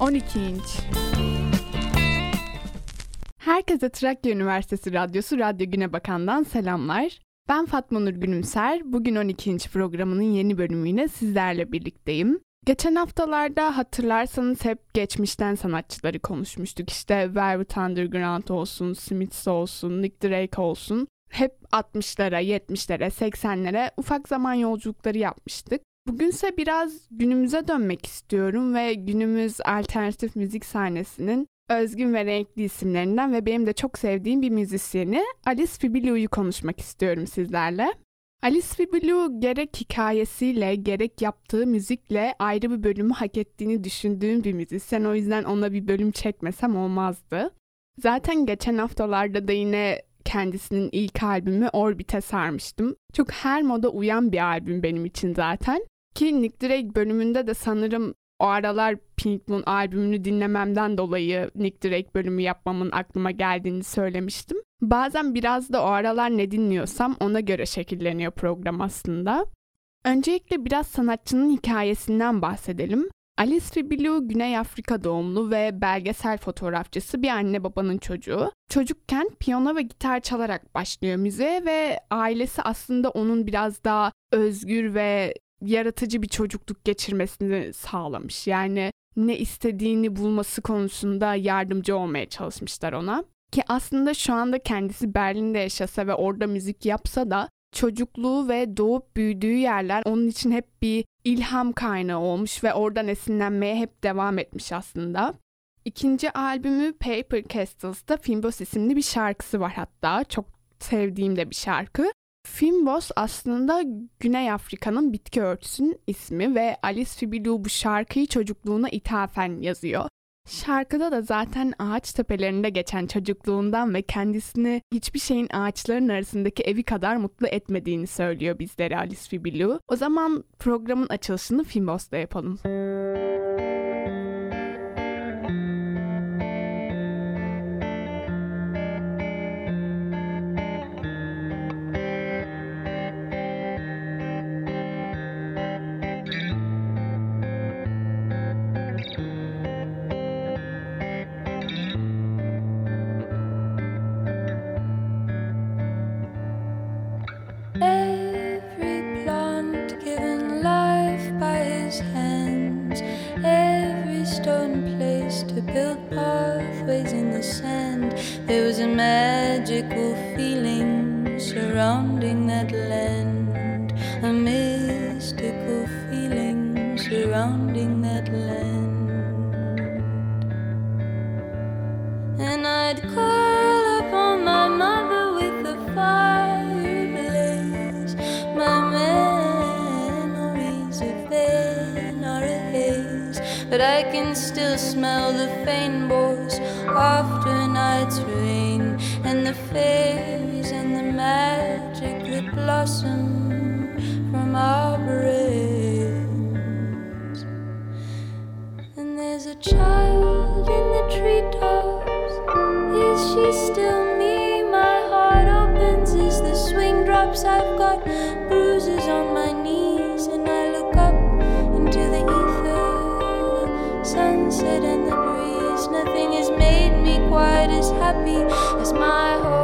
12 inç. Herkese Trakya Üniversitesi Radyosu Radyo Güne Bakan'dan selamlar. Ben Fatma Nur Gülümser. Bugün 12. inç programının yeni bölümüyle sizlerle birlikteyim. Geçen haftalarda hatırlarsanız hep geçmişten sanatçıları konuşmuştuk. İşte Velvet Underground olsun, Smiths olsun, Nick Drake olsun. Hep 60'lara, 70'lere, 80'lere ufak zaman yolculukları yapmıştık. Bugünse biraz günümüze dönmek istiyorum ve günümüz alternatif müzik sahnesinin özgün ve renkli isimlerinden ve benim de çok sevdiğim bir müzisyeni Alice Fibilu'yu konuşmak istiyorum sizlerle. Alice Fibilu gerek hikayesiyle gerek yaptığı müzikle ayrı bir bölümü hak ettiğini düşündüğüm bir müzisyen. O yüzden ona bir bölüm çekmesem olmazdı. Zaten geçen haftalarda da yine kendisinin ilk albümü Orbit'e sarmıştım. Çok her moda uyan bir albüm benim için zaten. Ki Nick Drake bölümünde de sanırım o aralar Pink Moon albümünü dinlememden dolayı Nick Drake bölümü yapmamın aklıma geldiğini söylemiştim. Bazen biraz da o aralar ne dinliyorsam ona göre şekilleniyor program aslında. Öncelikle biraz sanatçının hikayesinden bahsedelim. Alice Fibilu Güney Afrika doğumlu ve belgesel fotoğrafçısı bir anne babanın çocuğu. Çocukken piyano ve gitar çalarak başlıyor müziğe ve ailesi aslında onun biraz daha özgür ve yaratıcı bir çocukluk geçirmesini sağlamış. Yani ne istediğini bulması konusunda yardımcı olmaya çalışmışlar ona. Ki aslında şu anda kendisi Berlin'de yaşasa ve orada müzik yapsa da çocukluğu ve doğup büyüdüğü yerler onun için hep bir ilham kaynağı olmuş ve oradan esinlenmeye hep devam etmiş aslında. İkinci albümü Paper Castles'da Fimbos isimli bir şarkısı var hatta. Çok sevdiğim de bir şarkı. Fimbos aslında Güney Afrika'nın bitki örtüsünün ismi ve Alice Fibilu bu şarkıyı çocukluğuna ithafen yazıyor. Şarkıda da zaten ağaç tepelerinde geçen çocukluğundan ve kendisini hiçbir şeyin ağaçların arasındaki evi kadar mutlu etmediğini söylüyor bizlere Alice Fibilu. O zaman programın açılışını Fimbos'ta yapalım. pathways in the sand. There was a magical feeling surrounding that land, a mystical feeling surrounding that land. And I'd curl up on my mother with the fire blaze, my memories of then are a haze, but I can still smell the faint boy boys after night's rain and the fairies and the magic that blossom from our brains. And there's a child in the treetops. Is she still me? My heart opens as the swing drops. I've got bruises on my knees, and I look up into the ether, sunset and the. Nothing has made me quite as happy as my home,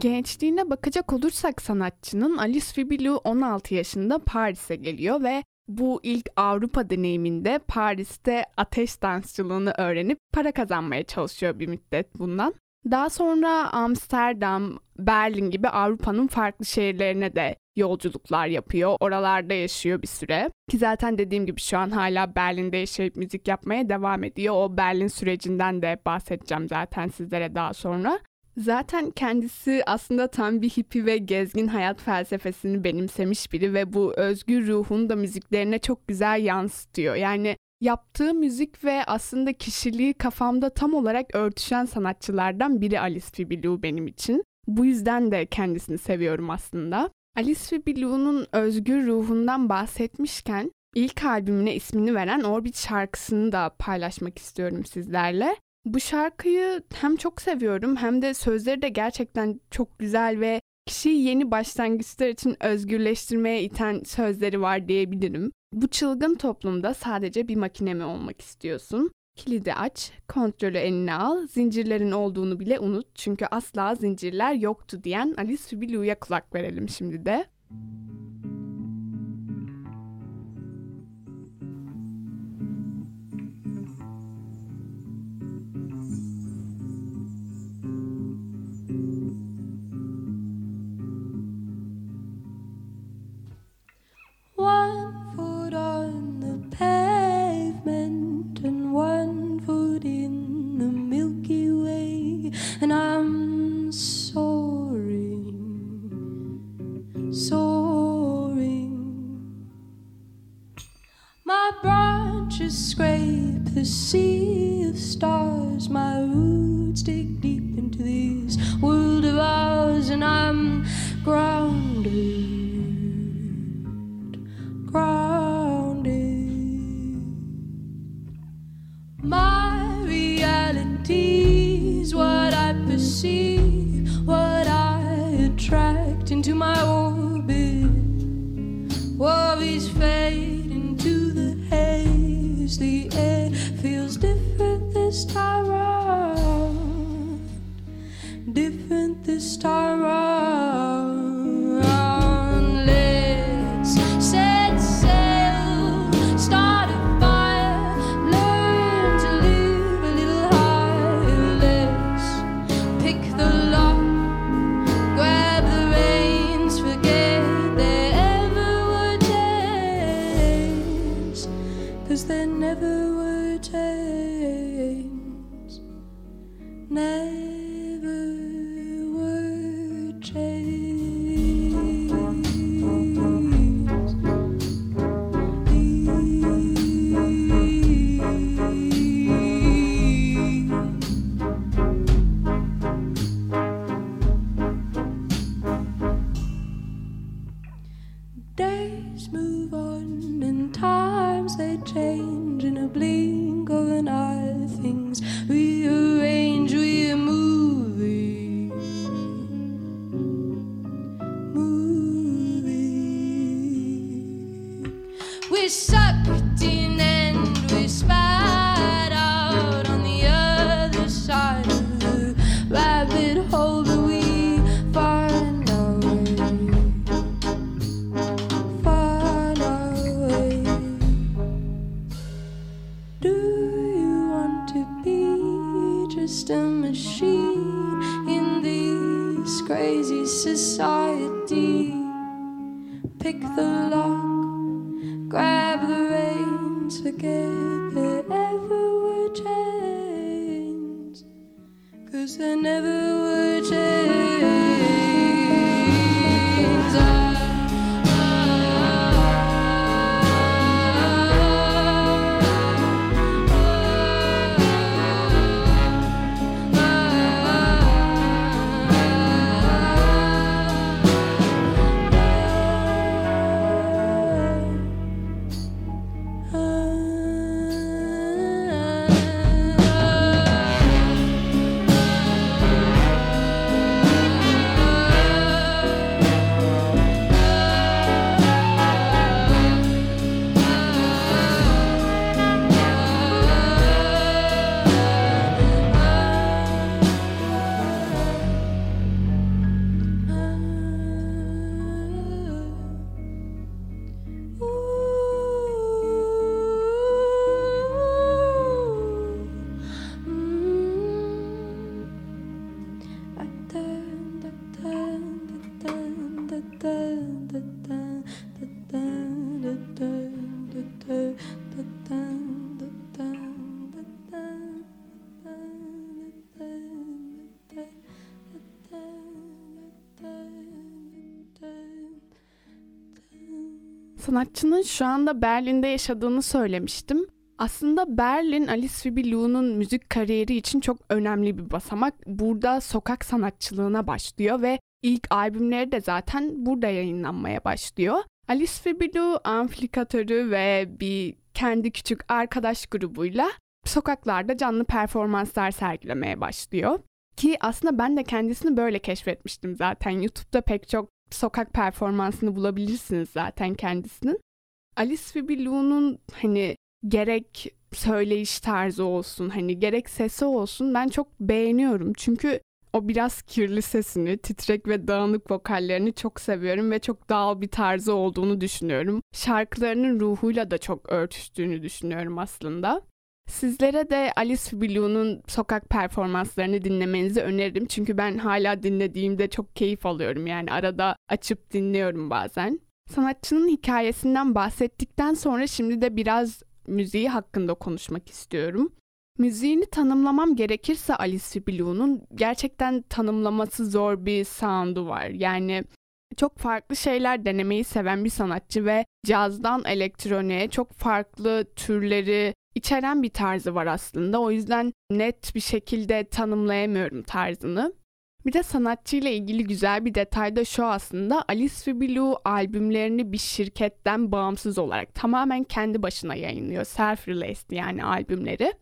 Gençliğine bakacak olursak sanatçının Alice Fibilou 16 yaşında Paris'e geliyor ve bu ilk Avrupa deneyiminde Paris'te ateş dansçılığını öğrenip para kazanmaya çalışıyor bir müddet bundan. Daha sonra Amsterdam, Berlin gibi Avrupa'nın farklı şehirlerine de yolculuklar yapıyor. Oralarda yaşıyor bir süre. Ki zaten dediğim gibi şu an hala Berlin'de yaşayıp müzik yapmaya devam ediyor. O Berlin sürecinden de bahsedeceğim zaten sizlere daha sonra. Zaten kendisi aslında tam bir hippie ve gezgin hayat felsefesini benimsemiş biri ve bu özgür ruhunu da müziklerine çok güzel yansıtıyor. Yani yaptığı müzik ve aslında kişiliği kafamda tam olarak örtüşen sanatçılardan biri Alice Fibilou benim için. Bu yüzden de kendisini seviyorum aslında. Alice Fibilou'nun özgür ruhundan bahsetmişken ilk albümüne ismini veren Orbit şarkısını da paylaşmak istiyorum sizlerle. Bu şarkıyı hem çok seviyorum hem de sözleri de gerçekten çok güzel ve kişiyi yeni başlangıçlar için özgürleştirmeye iten sözleri var diyebilirim. Bu çılgın toplumda sadece bir makine mi olmak istiyorsun? Kilidi aç, kontrolü eline al, zincirlerin olduğunu bile unut çünkü asla zincirler yoktu diyen Alice Fibilou'ya kulak verelim şimdi de. One I never would. Sanatçının şu anda Berlin'de yaşadığını söylemiştim. Aslında Berlin Alice Fibilou'nun müzik kariyeri için çok önemli bir basamak. Burada sokak sanatçılığına başlıyor ve ilk albümleri de zaten burada yayınlanmaya başlıyor. Alice Fibilou amplifikatörü ve bir kendi küçük arkadaş grubuyla sokaklarda canlı performanslar sergilemeye başlıyor. Ki aslında ben de kendisini böyle keşfetmiştim zaten. YouTube'da pek çok sokak performansını bulabilirsiniz zaten kendisinin. Alice Fibilou'nun hani gerek söyleyiş tarzı olsun hani gerek sesi olsun ben çok beğeniyorum. Çünkü o biraz kirli sesini, titrek ve dağınık vokallerini çok seviyorum ve çok doğal bir tarzı olduğunu düşünüyorum. Şarkılarının ruhuyla da çok örtüştüğünü düşünüyorum aslında. Sizlere de Alice Fibilou'nun sokak performanslarını dinlemenizi öneririm. Çünkü ben hala dinlediğimde çok keyif alıyorum. Yani arada açıp dinliyorum bazen. Sanatçının hikayesinden bahsettikten sonra şimdi de biraz müziği hakkında konuşmak istiyorum. Müziğini tanımlamam gerekirse Alice Fibilou'nun gerçekten tanımlaması zor bir sound'u var. Yani çok farklı şeyler denemeyi seven bir sanatçı ve cazdan elektroniğe çok farklı türleri içeren bir tarzı var aslında. O yüzden net bir şekilde tanımlayamıyorum tarzını. Bir de sanatçıyla ilgili güzel bir detay da şu aslında Alice Fibilou albümlerini bir şirketten bağımsız olarak tamamen kendi başına yayınlıyor. Self-released yani albümleri.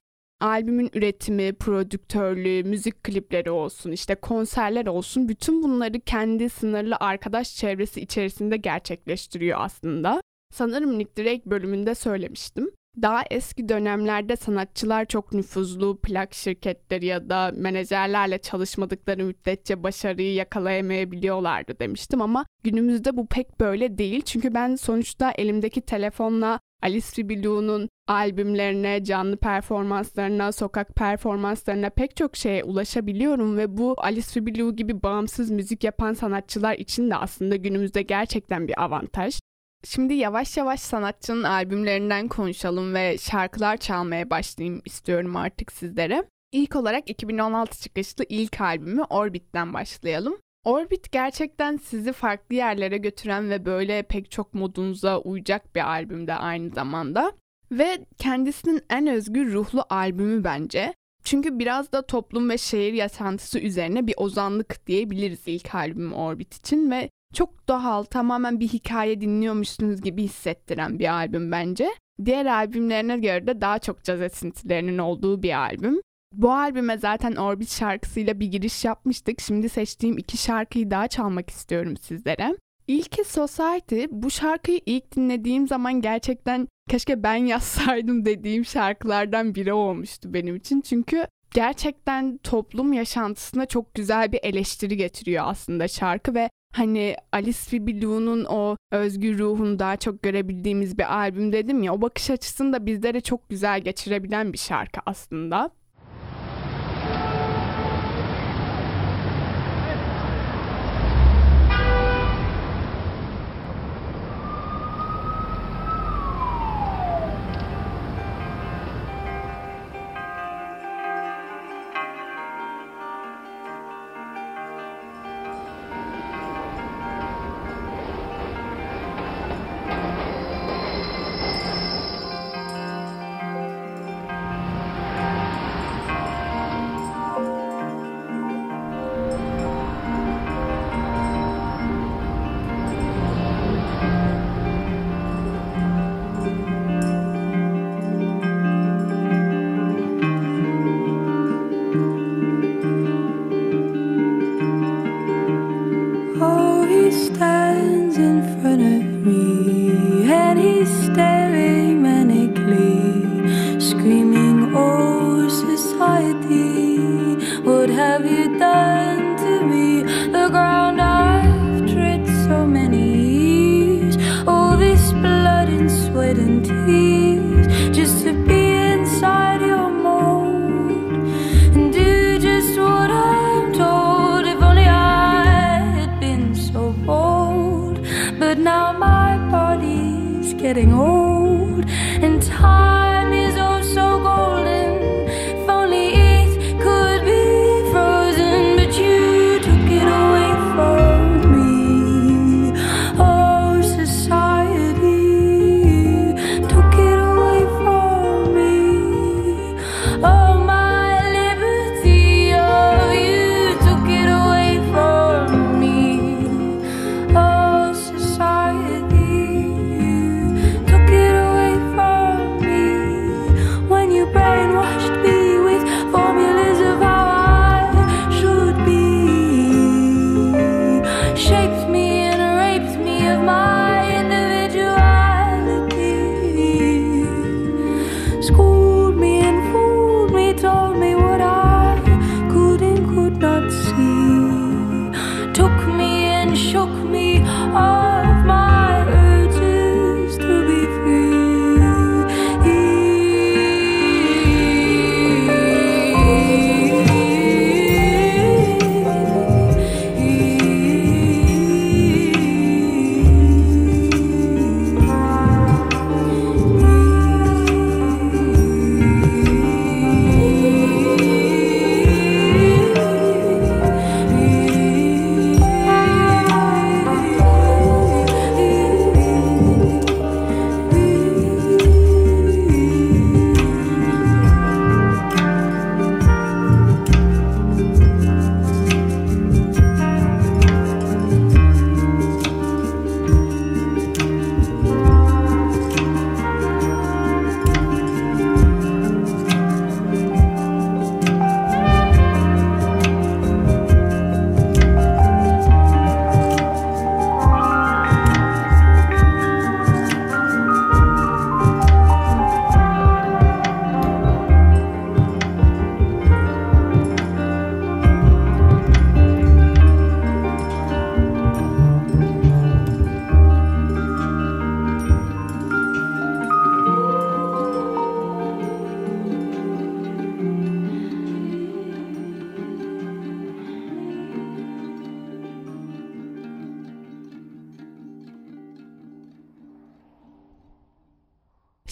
Albümün üretimi, prodüktörlüğü, müzik klipleri olsun, işte konserler olsun bütün bunları kendi sınırlı arkadaş çevresi içerisinde gerçekleştiriyor aslında. Sanırım Nick Drake bölümünde söylemiştim. Daha eski dönemlerde sanatçılar çok nüfuzlu plak şirketleri ya da menajerlerle çalışmadıkları müddetçe başarıyı yakalayamayabiliyorlardı demiştim ama günümüzde bu pek böyle değil. Çünkü ben sonuçta elimdeki telefonla Alice Fibilou'nun albümlerine, canlı performanslarına, sokak performanslarına pek çok şeye ulaşabiliyorum ve bu Alice Fibilou gibi bağımsız müzik yapan sanatçılar için de aslında günümüzde gerçekten bir avantaj. Şimdi yavaş yavaş sanatçının albümlerinden konuşalım ve şarkılar çalmaya başlayayım istiyorum artık sizlere. İlk olarak 2016 çıkışlı ilk albümü Orbit'ten başlayalım. Orbit gerçekten sizi farklı yerlere götüren ve böyle pek çok modunuza uyacak bir albümde aynı zamanda. Ve kendisinin en özgür ruhlu albümü bence. Çünkü biraz da toplum ve şehir yaşantısı üzerine bir ozanlık diyebiliriz ilk albüm Orbit için ve çok doğal, tamamen bir hikaye dinliyormuşsunuz gibi hissettiren bir albüm bence. Diğer albümlerine göre de daha çok caz esintilerinin olduğu bir albüm. Bu albüme zaten Orbit şarkısıyla bir giriş yapmıştık. Şimdi seçtiğim iki şarkıyı daha çalmak istiyorum sizlere. İlki Society. Bu şarkıyı ilk dinlediğim zaman gerçekten keşke ben yazsaydım dediğim şarkılardan biri olmuştu benim için. Çünkü gerçekten toplum yaşantısına çok güzel bir eleştiri getiriyor aslında şarkı ve hani Alice Fibilou'nun o özgür ruhunu daha çok görebildiğimiz bir albüm dedim ya o bakış açısını da bizlere çok güzel geçirebilen bir şarkı aslında.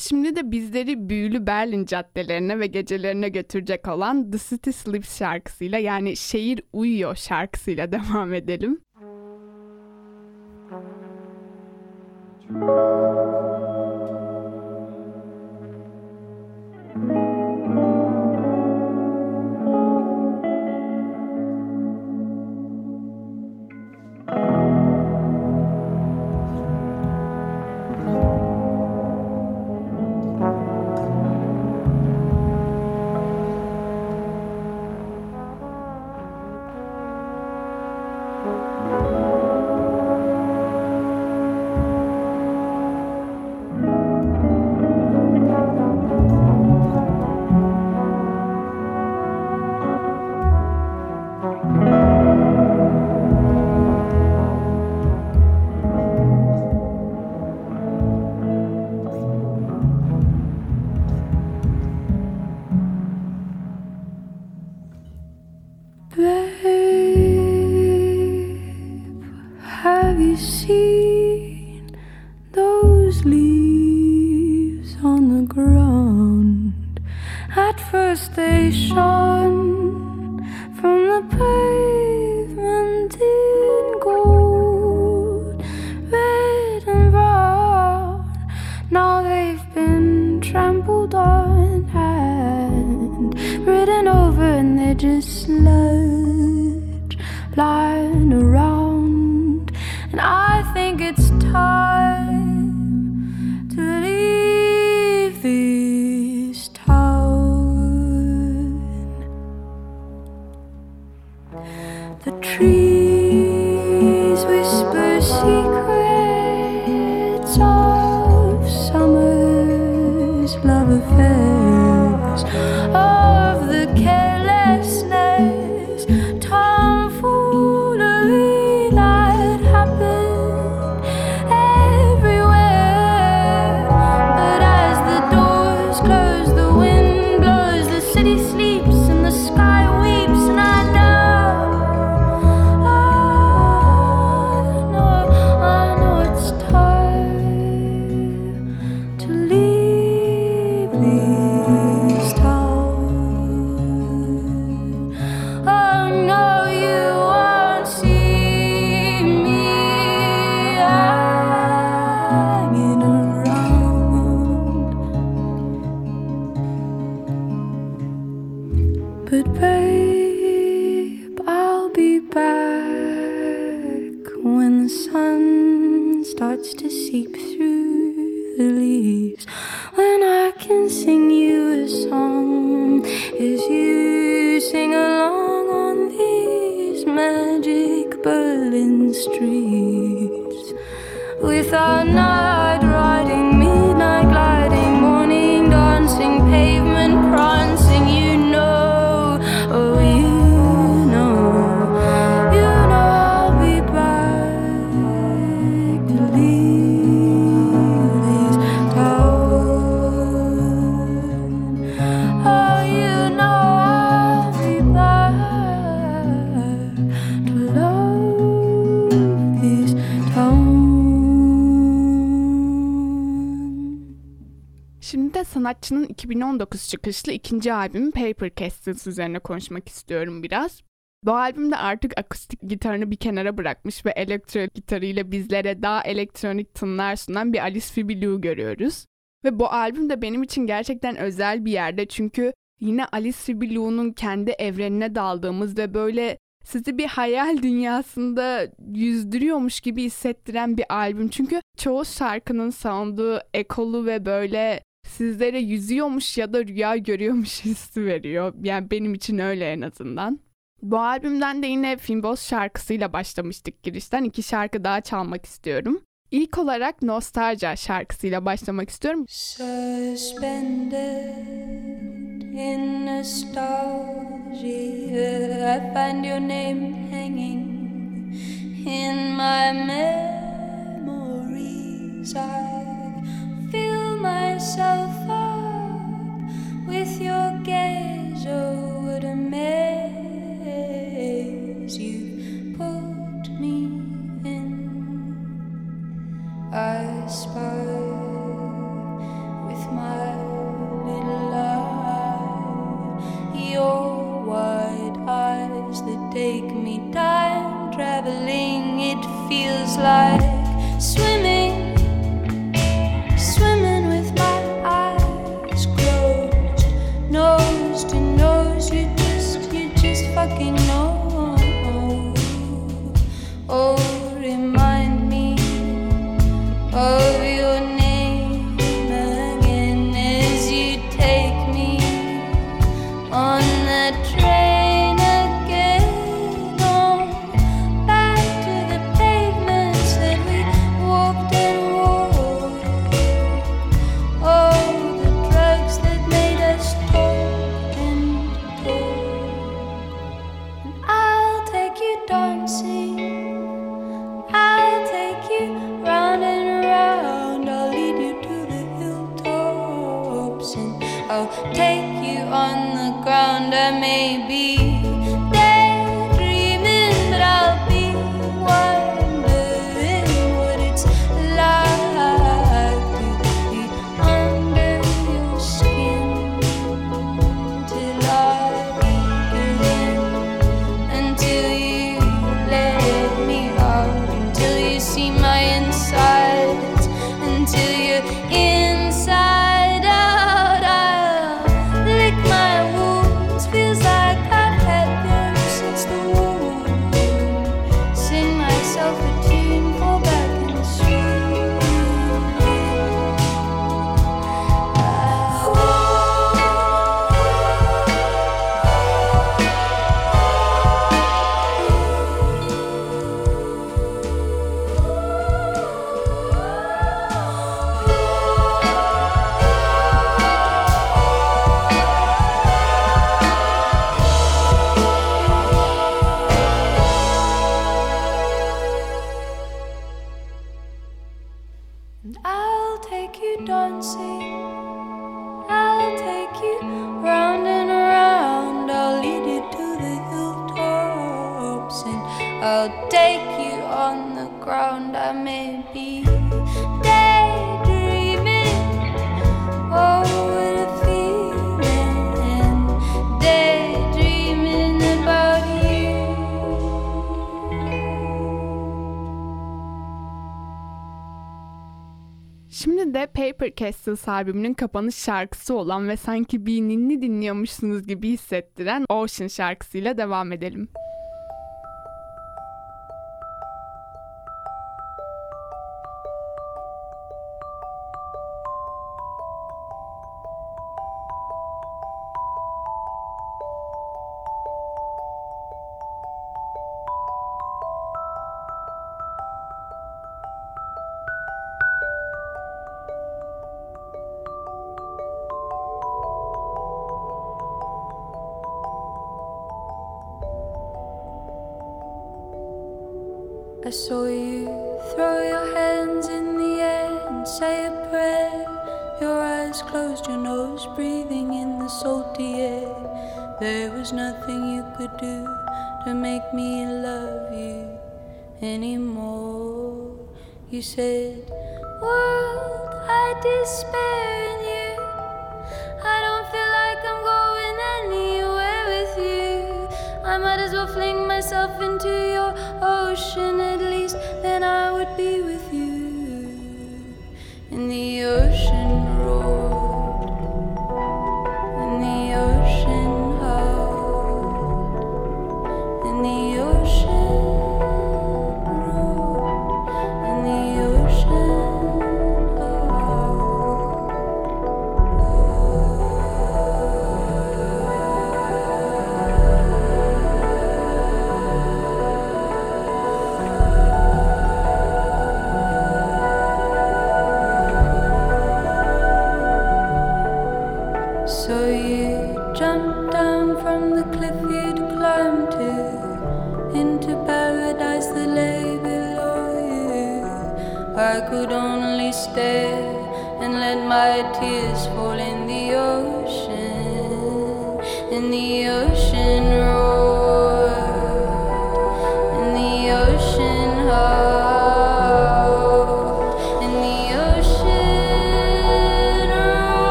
Şimdi de bizleri büyülü Berlin caddelerine ve gecelerine götürecek olan The City Sleeps şarkısıyla yani Şehir Uyuyor şarkısıyla devam edelim. station from the pavement in gold, red and brown. Now they've been trampled on and ridden over, and they just 2019 çıkışlı ikinci albümü Paper Castles üzerine konuşmak istiyorum biraz. Bu albümde artık akustik gitarını bir kenara bırakmış ve elektro gitarıyla bizlere daha elektronik tınlar sunan bir Alice Fibilou görüyoruz. Ve bu albüm de benim için gerçekten özel bir yerde çünkü yine Alice Fibilou'nun kendi evrenine daldığımız ve böyle sizi bir hayal dünyasında yüzdürüyormuş gibi hissettiren bir albüm. Çünkü çoğu şarkının sound'u ekolu ve böyle sizlere yüzüyormuş ya da rüya görüyormuş hissi veriyor. Yani benim için öyle en azından. Bu albümden de yine Finboz şarkısıyla başlamıştık girişten. İki şarkı daha çalmak istiyorum. İlk olarak Nostalgia şarkısıyla başlamak istiyorum. Suspended in nostalgia, I find your name hanging in my memories. I myself up with your gaze, oh, what a maze you put me in. I spy with my little eye your wide eyes that take me time traveling. It feels like swimming, swimming know. Oh, remind me of your name again as you take me on that train Castles albümünün kapanış şarkısı olan ve sanki bir ninni dinliyormuşsunuz gibi hissettiren Ocean şarkısıyla devam edelim. you throw your hands in the air and say a prayer. Your eyes closed, your nose breathing in the salty air. There was nothing you could do to make me love you anymore. You said, World, I despair in you. I don't feel like I'm going anywhere with you. I might as well fling myself into your ocean then I would be with you in the ocean road,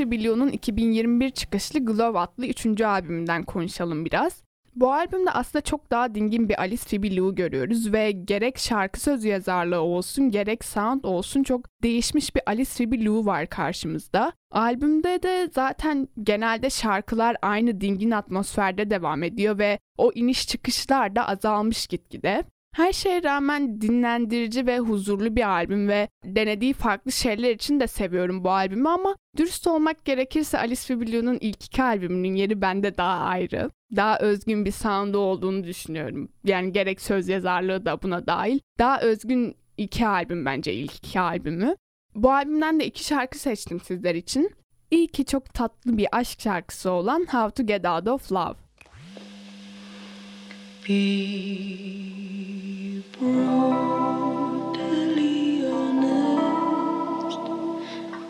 Rebellion'un 2021 çıkışlı Glow adlı 3. albümünden konuşalım biraz. Bu albümde aslında çok daha dingin bir Alice Rebellion'u görüyoruz ve gerek şarkı söz yazarlığı olsun gerek sound olsun çok değişmiş bir Alice Rebellion'u var karşımızda. Albümde de zaten genelde şarkılar aynı dingin atmosferde devam ediyor ve o iniş çıkışlar da azalmış gitgide. Her şeye rağmen dinlendirici ve huzurlu bir albüm ve denediği farklı şeyler için de seviyorum bu albümü ama dürüst olmak gerekirse Alice Rebellion'un ilk iki albümünün yeri bende daha ayrı. Daha özgün bir sound'u olduğunu düşünüyorum. Yani gerek söz yazarlığı da buna dahil. Daha özgün iki albüm bence ilk iki albümü. Bu albümden de iki şarkı seçtim sizler için. İlki çok tatlı bir aşk şarkısı olan How to Get Out of Love. Be brutally honest.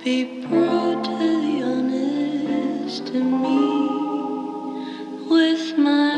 Be brutally honest me. With my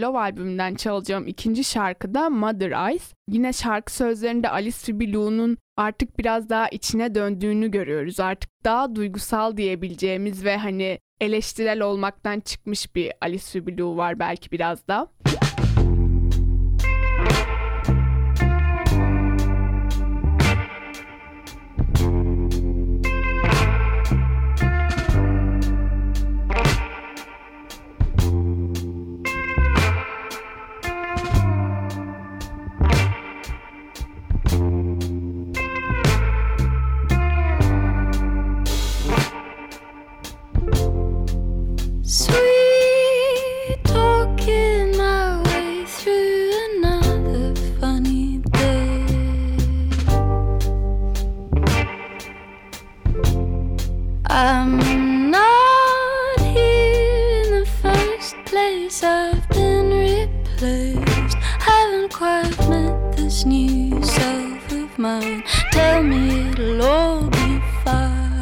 Love albümünden çalacağım ikinci şarkı da Mother Eyes. Yine şarkı sözlerinde Alice Fibilu'nun artık biraz daha içine döndüğünü görüyoruz. Artık daha duygusal diyebileceğimiz ve hani eleştirel olmaktan çıkmış bir Alice Fibilu var belki biraz da. I'm not here in the first place. I've been replaced. Haven't quite met this new self of mine. Tell me it'll all be fine.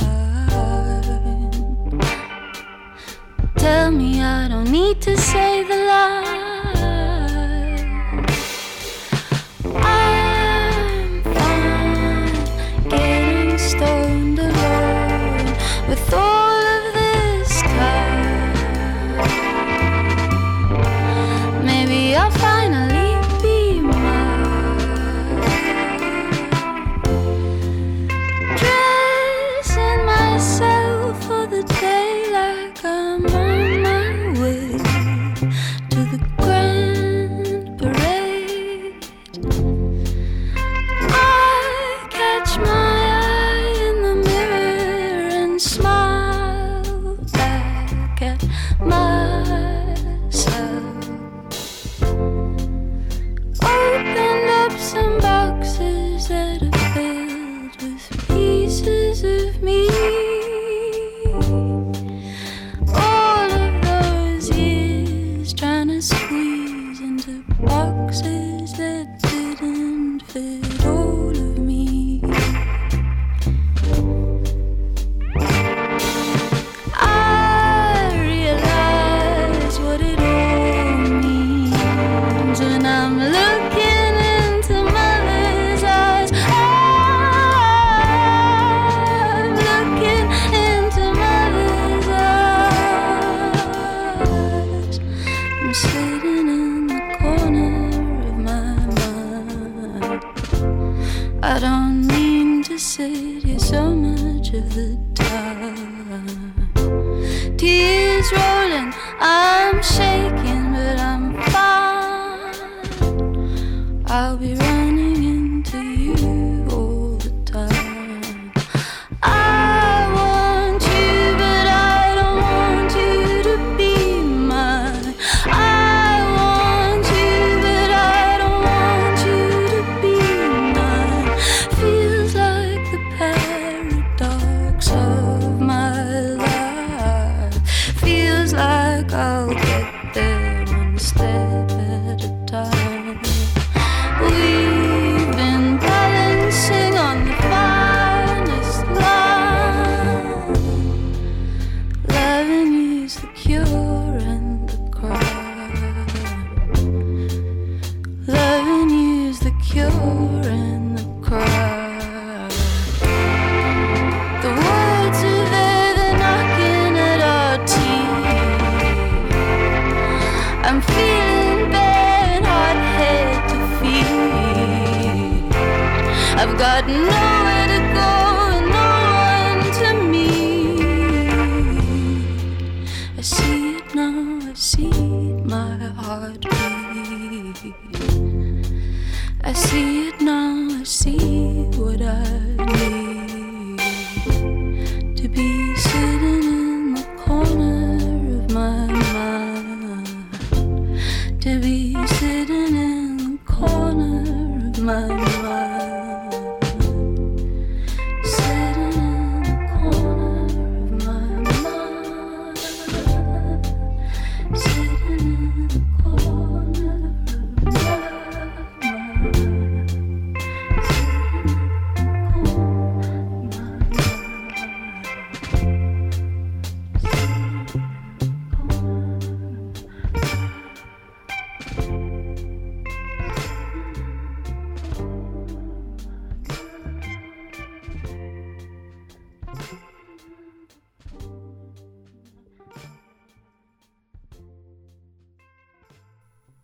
Tell me I don't need to say boxes that didn't fit. the cure.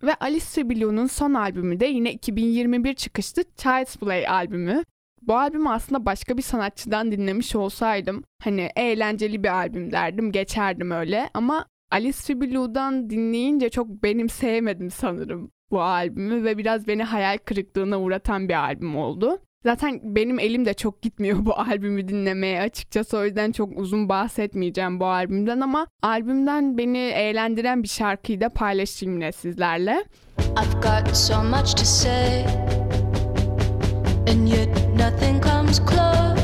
Ve Alice Fibilu'nun son albümü de yine 2021 çıkışlı Child's Play albümü. Bu albümü aslında başka bir sanatçıdan dinlemiş olsaydım hani eğlenceli bir albüm derdim geçerdim öyle ama Alice Fibilu'dan dinleyince çok benim sevmedim sanırım bu albümü ve biraz beni hayal kırıklığına uğratan bir albüm oldu. Zaten benim elim de çok gitmiyor bu albümü dinlemeye açıkçası o yüzden çok uzun bahsetmeyeceğim bu albümden ama albümden beni eğlendiren bir şarkıyı da paylaşayım yine sizlerle. I've got so much to say and yet nothing comes close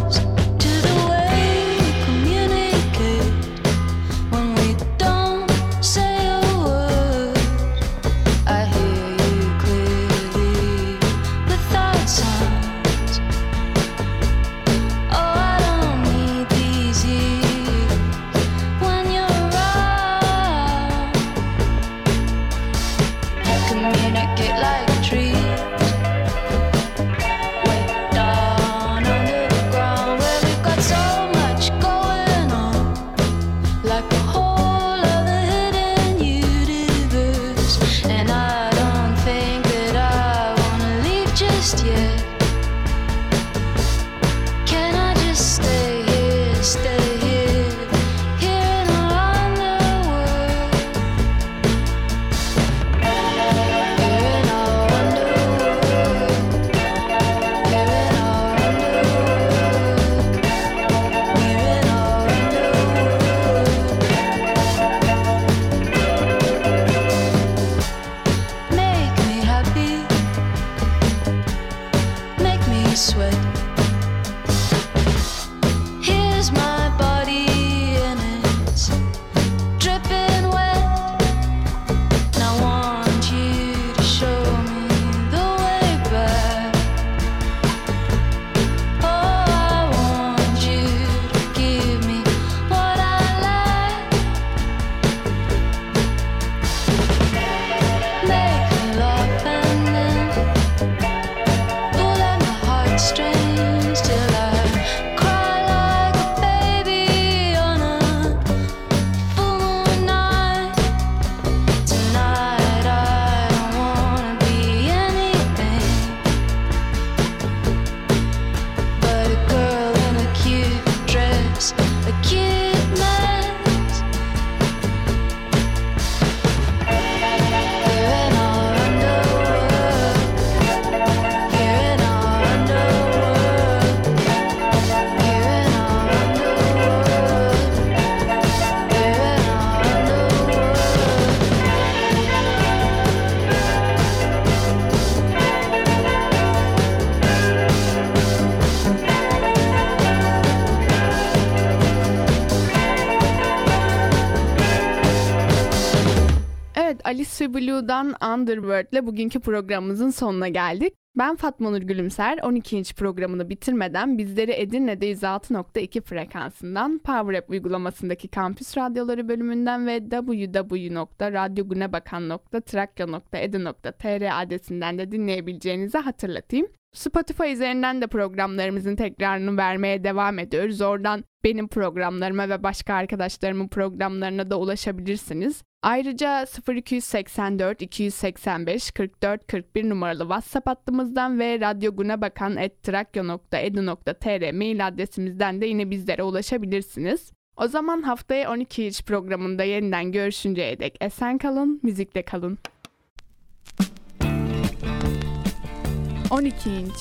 znaleźć. Alice Blue'dan Underworld'le bugünkü programımızın sonuna geldik. Ben Fatma Nur Gülümser 12. inç programını bitirmeden bizleri Edirne'de 106.2 frekansından Power App uygulamasındaki kampüs radyoları bölümünden ve www.radyogunebakan.trakya.edu.tr adresinden de dinleyebileceğinizi hatırlatayım. Spotify üzerinden de programlarımızın tekrarını vermeye devam ediyoruz. Oradan benim programlarıma ve başka arkadaşlarımın programlarına da ulaşabilirsiniz. Ayrıca 0284 285 44 41 numaralı WhatsApp hattımızdan ve radyogunabakan.trakya.edu.tr mail adresimizden de yine bizlere ulaşabilirsiniz. O zaman haftaya 12 iç programında yeniden görüşünceye dek esen kalın, müzikle kalın. 12 inç